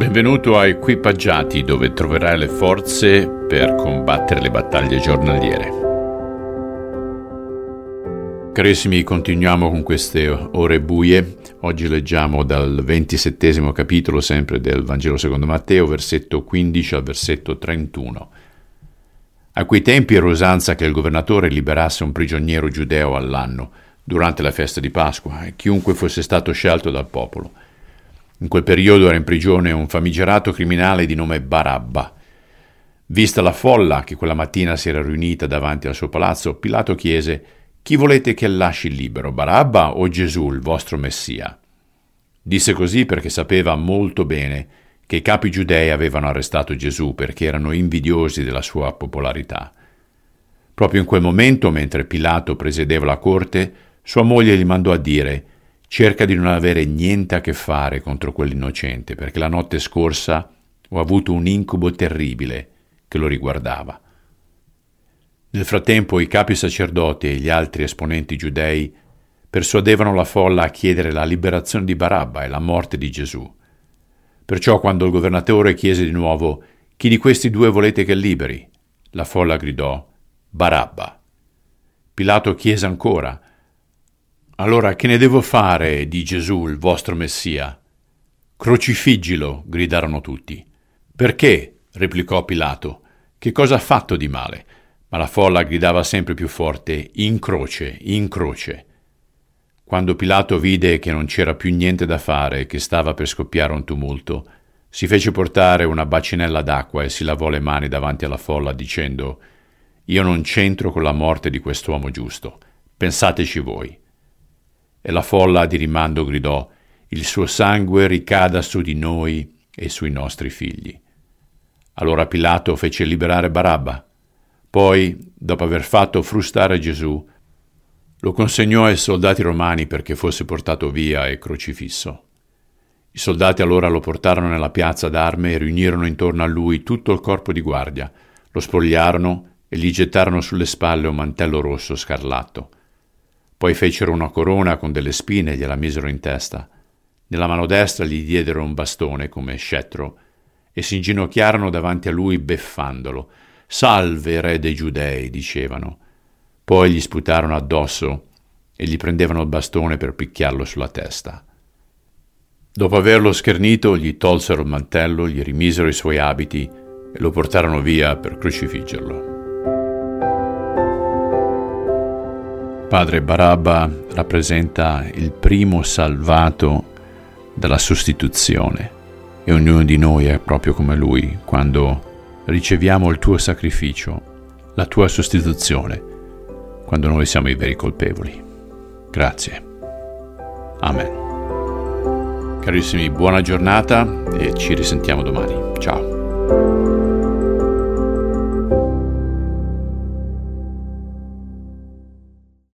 Benvenuto a Equipaggiati dove troverai le forze per combattere le battaglie giornaliere. Carissimi, continuiamo con queste ore buie. Oggi leggiamo dal ventisettesimo capitolo sempre del Vangelo secondo Matteo, versetto 15 al versetto 31. A quei tempi era usanza che il governatore liberasse un prigioniero giudeo all'anno, durante la festa di Pasqua, e chiunque fosse stato scelto dal popolo. In quel periodo era in prigione un famigerato criminale di nome Barabba. Vista la folla che quella mattina si era riunita davanti al suo palazzo, Pilato chiese Chi volete che lasci libero, Barabba o Gesù, il vostro Messia? Disse così perché sapeva molto bene che i capi giudei avevano arrestato Gesù perché erano invidiosi della sua popolarità. Proprio in quel momento, mentre Pilato presiedeva la corte, sua moglie gli mandò a dire cerca di non avere niente a che fare contro quell'innocente, perché la notte scorsa ho avuto un incubo terribile che lo riguardava. Nel frattempo i capi sacerdoti e gli altri esponenti giudei persuadevano la folla a chiedere la liberazione di Barabba e la morte di Gesù. Perciò quando il governatore chiese di nuovo chi di questi due volete che liberi, la folla gridò Barabba. Pilato chiese ancora allora che ne devo fare di Gesù, il vostro Messia? Crocifiggilo, gridarono tutti. Perché? replicò Pilato. Che cosa ha fatto di male? Ma la folla gridava sempre più forte In croce, in croce. Quando Pilato vide che non c'era più niente da fare che stava per scoppiare un tumulto, si fece portare una bacinella d'acqua e si lavò le mani davanti alla folla dicendo Io non c'entro con la morte di quest'uomo giusto. Pensateci voi e la folla di rimando gridò Il suo sangue ricada su di noi e sui nostri figli. Allora Pilato fece liberare Barabba. Poi, dopo aver fatto frustare Gesù, lo consegnò ai soldati romani perché fosse portato via e crocifisso. I soldati allora lo portarono nella piazza d'arme e riunirono intorno a lui tutto il corpo di guardia, lo spogliarono e gli gettarono sulle spalle un mantello rosso scarlatto. Poi fecero una corona con delle spine e gliela misero in testa. Nella mano destra gli diedero un bastone come scettro e si inginocchiarono davanti a lui beffandolo. Salve, re dei giudei, dicevano. Poi gli sputarono addosso e gli prendevano il bastone per picchiarlo sulla testa. Dopo averlo schernito, gli tolsero il mantello, gli rimisero i suoi abiti e lo portarono via per crocifiggerlo. Padre Barabba rappresenta il primo salvato dalla sostituzione e ognuno di noi è proprio come lui quando riceviamo il tuo sacrificio, la tua sostituzione, quando noi siamo i veri colpevoli. Grazie. Amen. Carissimi, buona giornata e ci risentiamo domani. Ciao.